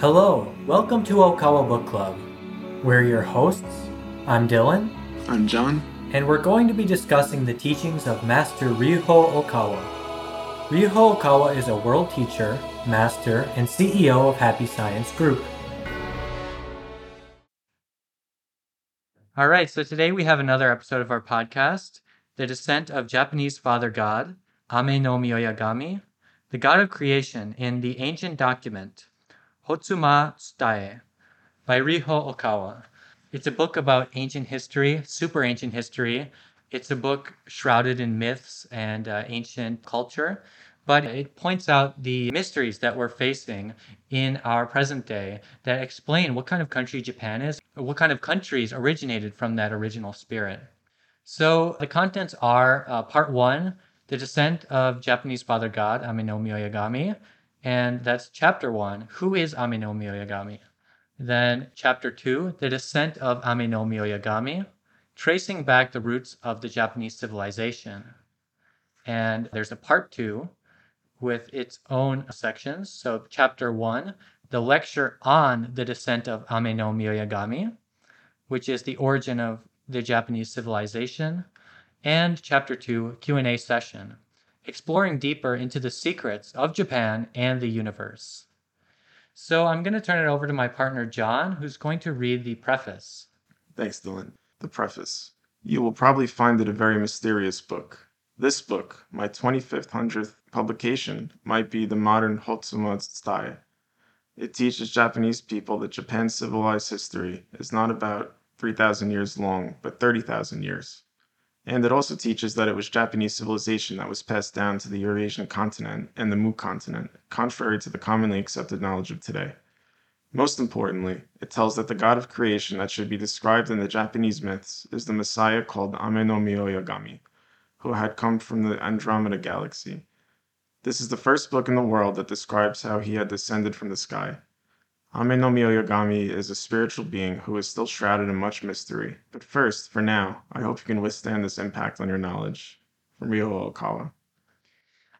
Hello, welcome to Okawa Book Club. We're your hosts. I'm Dylan, I'm John. and we're going to be discussing the teachings of Master Ryuho Okawa. Ryuho Okawa is a world teacher, master, and CEO of Happy Science Group. All right, so today we have another episode of our podcast The Descent of Japanese Father God, Ame no Mioyagami, the God of Creation in the ancient document Hotsuma Tsutae by Ryuho Okawa. It's a book about ancient history, super ancient history. It's a book shrouded in myths and uh, ancient culture, but it points out the mysteries that we're facing in our present day that explain what kind of country Japan is, what kind of countries originated from that original spirit. So the contents are uh, part one, the descent of Japanese father god Ame no Mioyagami, and that's chapter one, who is Ame no Mioyagami? Then chapter two, the descent of Ame no Mioyagami, tracing back the roots of the Japanese civilization. And there's a part two with its own sections. So chapter one, the lecture on the descent of Ame no Mioyagami, which is the origin of the Japanese civilization, and chapter two, Q&A session, exploring deeper into the secrets of Japan and the universe. So I'm going to turn it over to my partner John, who's going to read the preface. Thanks, Dylan. The preface. You will probably find it a very mysterious book. This book, my 25th, 100th publication, might be the modern Hotsuma Tsutae. It teaches Japanese people that Japan's civilized history is not about 3,000 years long, but 30,000 years. And it also teaches that it was Japanese civilization that was passed down to the Eurasian continent and the Mu continent, contrary to the commonly accepted knowledge of today. Most importantly, it tells that the god of creation that should be described in the Japanese myths is the Messiah called Ame no who had come from the Andromeda galaxy. This is the first book in the world that describes how he had descended from the sky. Ame no Mioyagami is a spiritual being who is still shrouded in much mystery. But first, for now, I hope you can withstand this impact on your knowledge. From Ryuho Okawa.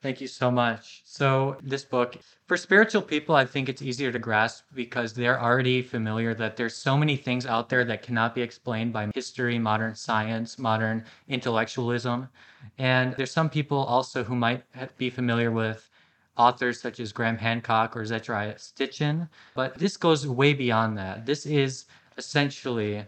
Thank you so much. So, this book, for spiritual people, I think it's easier to grasp because they're already familiar that there's so many things out there that cannot be explained by history, modern science, modern intellectualism. And there's some people also who might be familiar with authors such as Graham Hancock or Zecharia Sitchin. But this goes way beyond that. This is essentially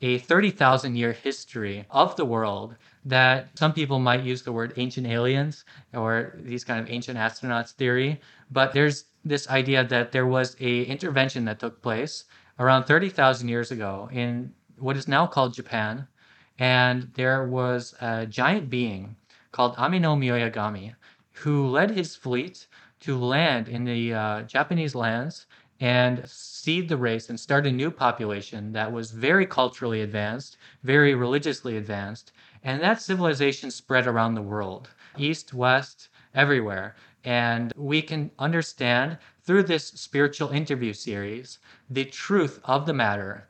a 30,000 year history of the world that some people might use the word ancient aliens or these kind of ancient astronauts theory but there's this idea that there was a intervention that took place around 30,000 years ago in what is now called Japan and there was a giant being called Ame no Mioyagami who led his fleet to land in the uh, Japanese lands and seed the race and start a new population that was very culturally advanced, very religiously advanced, and that civilization spread around the world, east, west, everywhere. And we can understand through this spiritual interview series the truth of the matter,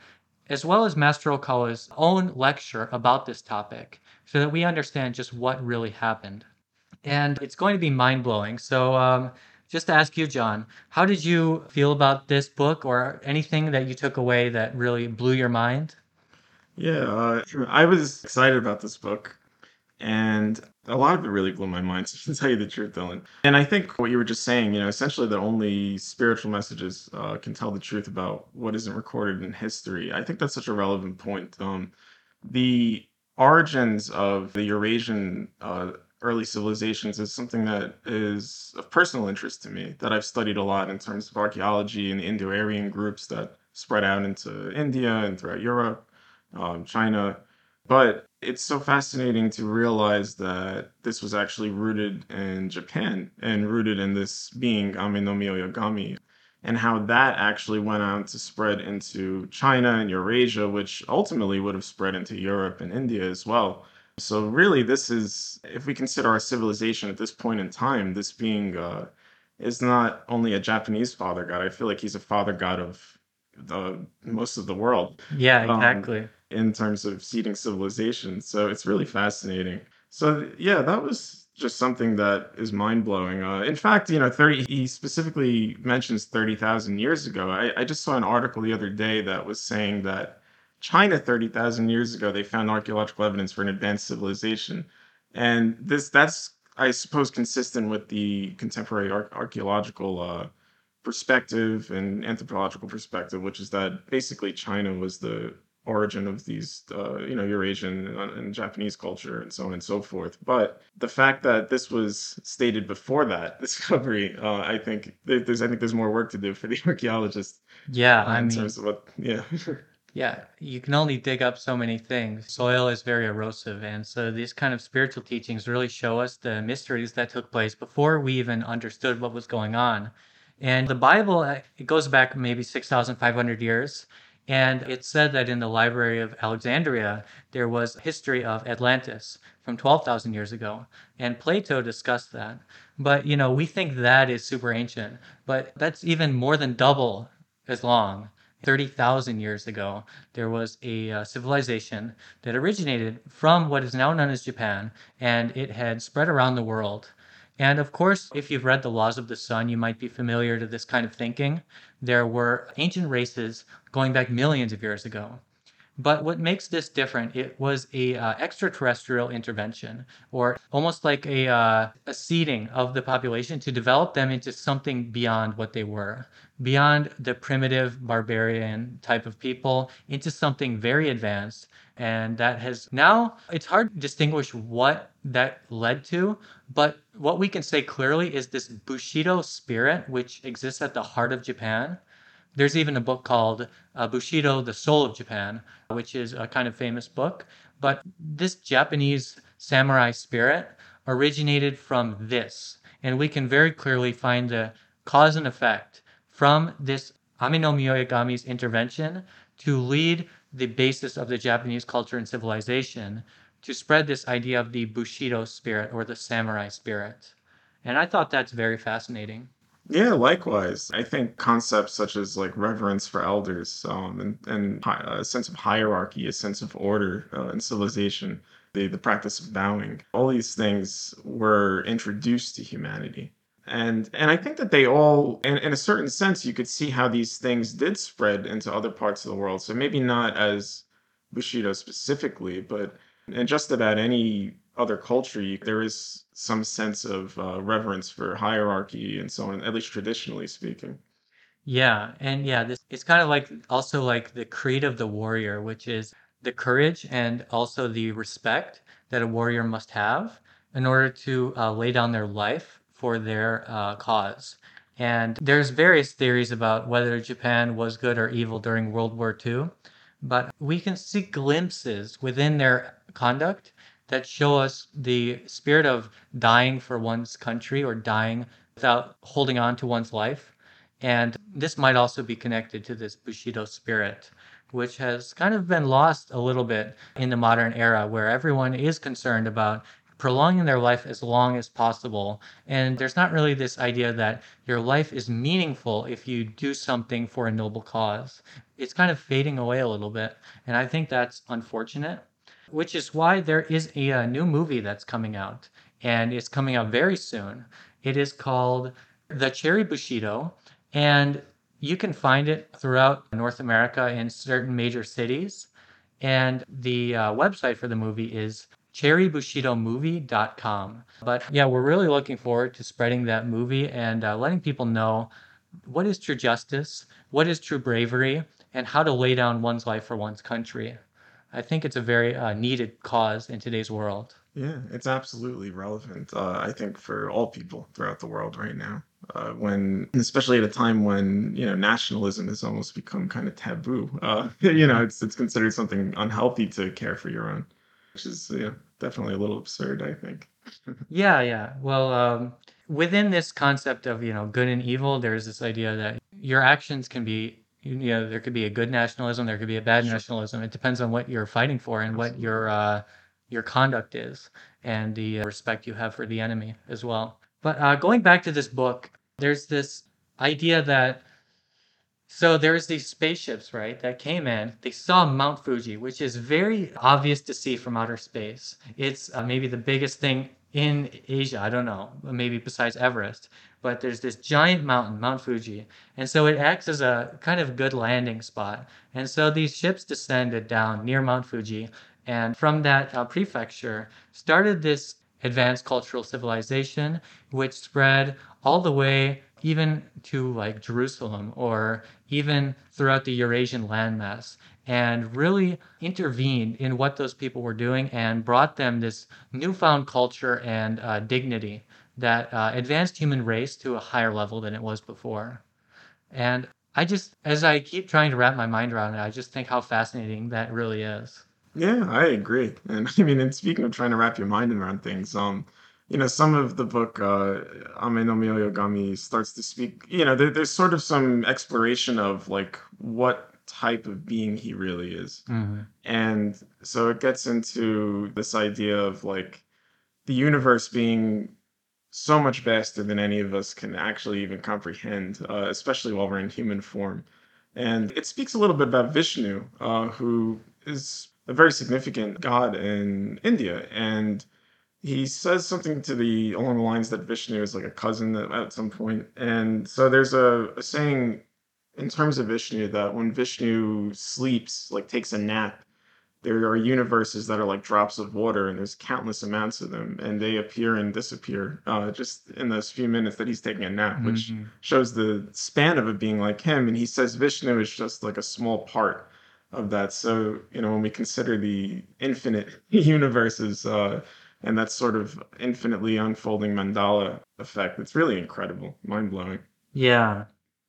as well as Master Okawa's own lecture about this topic, so that we understand just what really happened. And it's going to be mind blowing. So, um, just to ask you, John, how did you feel about this book or anything that you took away that really blew your mind? Yeah, uh, I was excited about this book, and a lot of it really blew my mind, to tell you the truth, Dylan. And I think what you were just saying, you know, essentially that only spiritual messages uh, can tell the truth about what isn't recorded in history. I think that's such a relevant point. Um, the origins of the Eurasian uh, early civilizations is something that is of personal interest to me, that I've studied a lot in terms of archaeology and Indo Aryan groups that spread out into India and throughout Europe, um, China. But it's so fascinating to realize that this was actually rooted in Japan and rooted in this being Ame no Mioyagami, and how that actually went on to spread into China and Eurasia, which ultimately would have spread into Europe and India as well. So really, this is if we consider our civilization at this point in time, this being uh, is not only a Japanese father god. I feel like he's a father god of the most of the world. Yeah, exactly. Um, in terms of seeding civilization, so it's really fascinating. So yeah, that was just something that is mind blowing. Uh, in fact, you know, 30, he specifically mentions 30,000 years ago. I, I just saw an article the other day that was saying that China 30,000 years ago, they found archaeological evidence for an advanced civilization. And this that's, I suppose, consistent with the contemporary ar- archaeological uh, perspective and anthropological perspective, which is that basically China was the origin of these, uh, you know, Eurasian and, and, Japanese culture and so on and so forth. But the fact that this was stated before that discovery, uh, I think there's, I think there's more work to do for the archaeologists. Yeah, uh, I in mean, terms of what, yeah. yeah, you can only dig up so many things. Soil is very erosive, and so these kind of spiritual teachings really show us the mysteries that took place before we even understood what was going on. And the Bible, uh, it goes back maybe 6,500 years. And it's said that in the Library of Alexandria, there was a history of Atlantis from 12,000 years ago. And Plato discussed that. But, you know, we think that is super ancient, but that's even more than double as long. 30,000 years ago, there was a uh, civilization that originated from what is now known as Japan, and it had spread around the world. And of course, if you've read The Laws of the Sun, you might be familiar to this kind of thinking. There were ancient races going back millions of years ago. But what makes this different, it was a uh, extraterrestrial intervention, or almost like a, uh, a seeding of the population to develop them into something beyond what they were, beyond the primitive barbarian type of people, into something very advanced. And that has now, it's hard to distinguish what that led to, but what we can say clearly is this Bushido spirit, which exists at the heart of Japan. There's even a book called uh, Bushido, The Soul of Japan, which is a kind of famous book. But this Japanese samurai spirit originated from this. And we can very clearly find the cause and effect from this Ame no Mioyagami's intervention to lead the basis of the Japanese culture and civilization to spread this idea of the Bushido spirit or the samurai spirit. And I thought that's very fascinating. Yeah, likewise. I think concepts such as like reverence for elders um, and, and a sense of hierarchy, a sense of order uh, and civilization, the, the practice of bowing, all these things were introduced to humanity. And and I think that they all, in, in a certain sense, you could see how these things did spread into other parts of the world. So maybe not as Bushido specifically, but in just about any other culture, you, there is some sense of uh, reverence for hierarchy and so on, at least traditionally speaking. Yeah, and yeah, this it's kind of like also like the creed of the warrior, which is the courage and also the respect that a warrior must have in order to uh, lay down their life for their uh, cause. And there's various theories about whether Japan was good or evil during World War II, but we can see glimpses within their conduct that show us the spirit of dying for one's country or dying without holding on to one's life. And this might also be connected to this Bushido spirit, which has kind of been lost a little bit in the modern era where everyone is concerned about prolonging their life as long as possible. And there's not really this idea that your life is meaningful if you do something for a noble cause. It's kind of fading away a little bit. And I think that's unfortunate which is why there is a, a, new movie that's coming out, and it's coming out very soon. It is called The Cherry Bushido, and you can find it throughout North America in certain major cities. And the uh, website for the movie is cherrybushidomovie.com. But yeah, we're really looking forward to spreading that movie and uh, letting people know what is true justice, what is true bravery, and how to lay down one's life for one's country. I think it's a very uh, needed cause in today's world. Yeah, it's absolutely relevant. Uh, I think for all people throughout the world right now, uh, when especially at a time when you know nationalism has almost become kind of taboo. Uh, you know, it's it's considered something unhealthy to care for your own, which is yeah, definitely a little absurd. I think. yeah, yeah. Well, um, within this concept of you know good and evil, there's this idea that your actions can be you know there could be a good nationalism there could be a bad nationalism. It depends on what you're fighting for and what your uh, your conduct is and the uh, respect you have for the enemy as well. But uh, going back to this book there's this idea that so there's these spaceships right that came in. They saw mount fuji which is very obvious to see from outer space. It's uh, maybe the biggest thing in Asia. I don't know, maybe besides Everest, but there's this giant mountain, Mount Fuji. And so it acts as a kind of good landing spot. And so these ships descended down near Mount Fuji. And from that uh, prefecture started this advanced cultural civilization, which spread all the way even to like Jerusalem or even throughout the Eurasian landmass and really intervened in what those people were doing and brought them this newfound culture and uh, dignity that uh, advanced human race to a higher level than it was before. And I just, as I keep trying to wrap my mind around it, I just think how fascinating that really is. Yeah, I agree. And I mean, and speaking of trying to wrap your mind around things, um, you know, some of the book, uh, Ame no Mioya-Gami, starts to speak, you know, there, there's sort of some exploration of like what type of being he really is. Mm-hmm. And so it gets into this idea of like the universe being so much vaster than any of us can actually even comprehend, uh, especially while we're in human form. And it speaks a little bit about Vishnu, uh, who is a very significant god in India. And he says something to the along the lines that Vishnu is like a cousin at some point. And so there's a, a saying in terms of Vishnu that when Vishnu sleeps, like takes a nap, there are universes that are like drops of water, and there's countless amounts of them, and they appear and disappear uh, just in those few minutes that he's taking a nap, which Mhm. shows the span of a being like him. And he says Vishnu is just like a small part of that. So you know, when we consider the infinite universes uh, and that sort of infinitely unfolding mandala effect, it's really incredible, mind blowing. Yeah.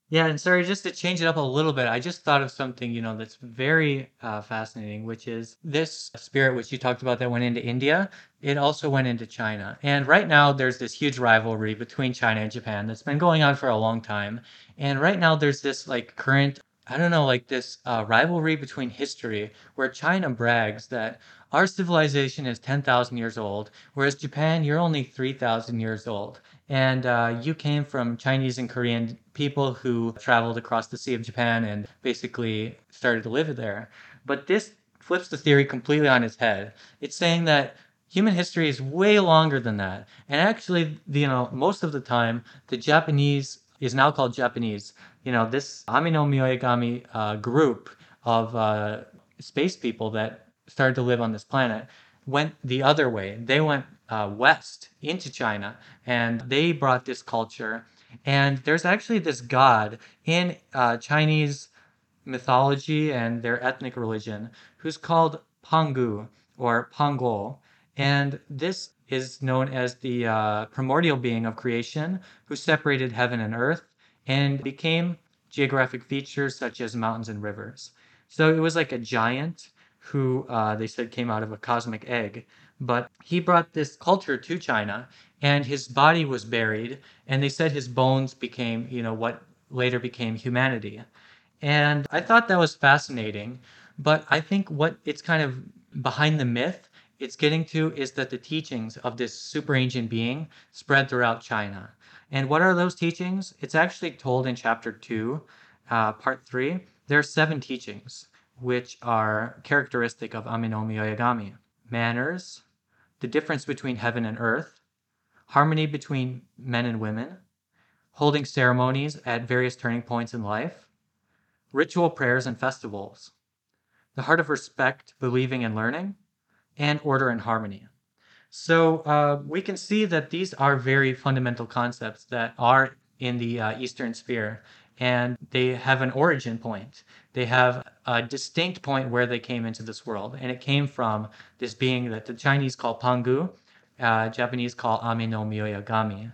Yeah, and sorry, just to change it up a little bit, I just thought of something, you know, that's very uh, fascinating, which is this spirit which you talked about that went into India, it also went into China. And right now there's this huge rivalry between China and Japan that's been going on for a long time. And right now there's this like current, I don't know, like this uh, rivalry between history where China brags that our civilization is 10,000 years old, whereas Japan, you're only 3,000 years old. And uh, you came from Chinese and Korean people who traveled across the Sea of Japan and basically started to live there. But this flips the theory completely on its head. It's saying that human history is way longer than that. And actually, you know, most of the time, the Japanese is now called Japanese. You know, this Ame no Mioyagami uh, group of uh, space people that started to live on this planet went the other way. They went uh, west into China and they brought this culture. And there's actually this god in uh, Chinese mythology and their ethnic religion who's called Pangu or Pangol. And this is known as the uh, primordial being of creation who separated heaven and earth and became geographic features such as mountains and rivers. So it was like a giant who uh, they said came out of a cosmic egg. But he brought this culture to China, and his body was buried, and they said his bones became, you know, what later became humanity. And I thought that was fascinating. But I think what it's kind of behind the myth it's getting to is that the teachings of this super ancient being spread throughout China. And what are those teachings? It's actually told in chapter 2, uh, part 3. There are seven teachings which are characteristic of Ame no Mioyagami manners, the difference between heaven and earth, harmony between men and women, holding ceremonies at various turning points in life, ritual prayers and festivals, the heart of respect, believing, and learning, and order and harmony. So uh, we can see that these are very fundamental concepts that are in the uh, Eastern sphere, and they have an origin point. They have a distinct point where they came into this world, and it came from this being that the Chinese call Pangu, uh, Japanese call Ame no.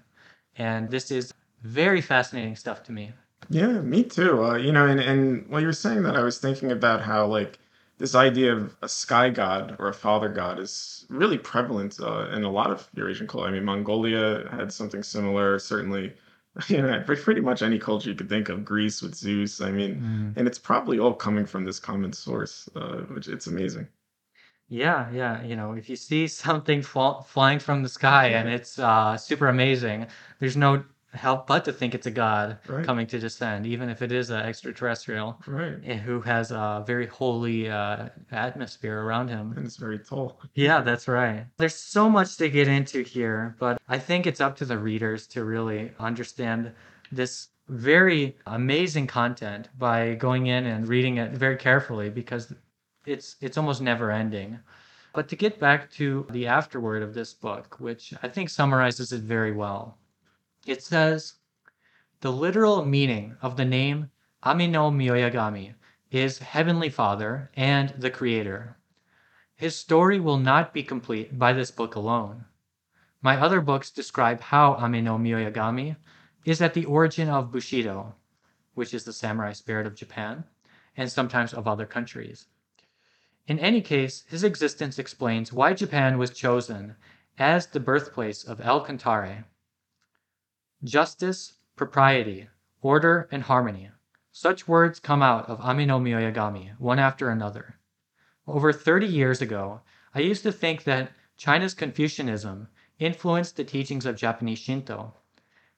And this is very fascinating stuff to me. Yeah, me too. Uh, you know, and, and while you were saying that, I was thinking about how, like, this idea of a sky god or a father god is really prevalent uh, in a lot of Eurasian culture. I mean, Mongolia had something similar, certainly, you know, pretty pretty much any culture you could think of, Greece with Zeus. I mean, and it's probably all coming from this common source, uh, which it's amazing. Yeah, yeah. You know, if you see something fall, flying from the sky and it's uh, super amazing, there's no help but to think it's a god Right. coming to descend, even if it is an extraterrestrial Right. who has a very holy uh, atmosphere around him. And it's very tall. Yeah, that's right. There's so much to get into here, but I think it's up to the readers to really understand this very amazing content by going in and reading it very carefully because it's it's almost never ending. But to get back to the afterword of this book, which I think summarizes it very well. It says the literal meaning of the name Ame no Mioyagami is Heavenly Father and the Creator. His story will not be complete by this book alone. My other books describe how Ame no Mioyagami is at the origin of Bushido, which is the samurai spirit of Japan, and sometimes of other countries. In any case, his existence explains why Japan was chosen as the birthplace of El Cantare. Justice, propriety, order, and harmony. Such words come out of Ame no Mioyagami, one after another. Over 30 years ago, I used to think that China's Confucianism influenced the teachings of Japanese Shinto.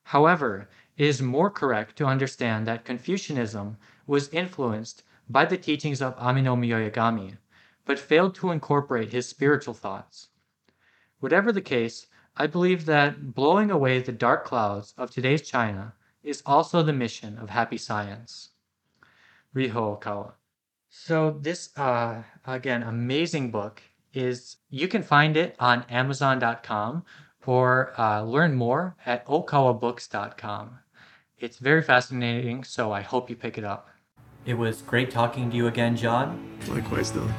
However, it is more correct to understand that Confucianism was influenced by the teachings of Ame no Mioyagami, but failed to incorporate his spiritual thoughts. Whatever the case, I believe that blowing away the dark clouds of today's China is also the mission of Happy Science. Ryuho Okawa. So this uh, again amazing book is you can find it on Amazon.com or uh, learn more at okawabooks.com. It's very fascinating, so I hope you pick it up. It was great talking to you again, John. Likewise, Dylan.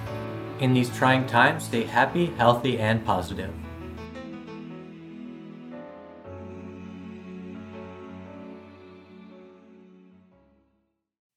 In these trying times, stay happy, healthy, and positive.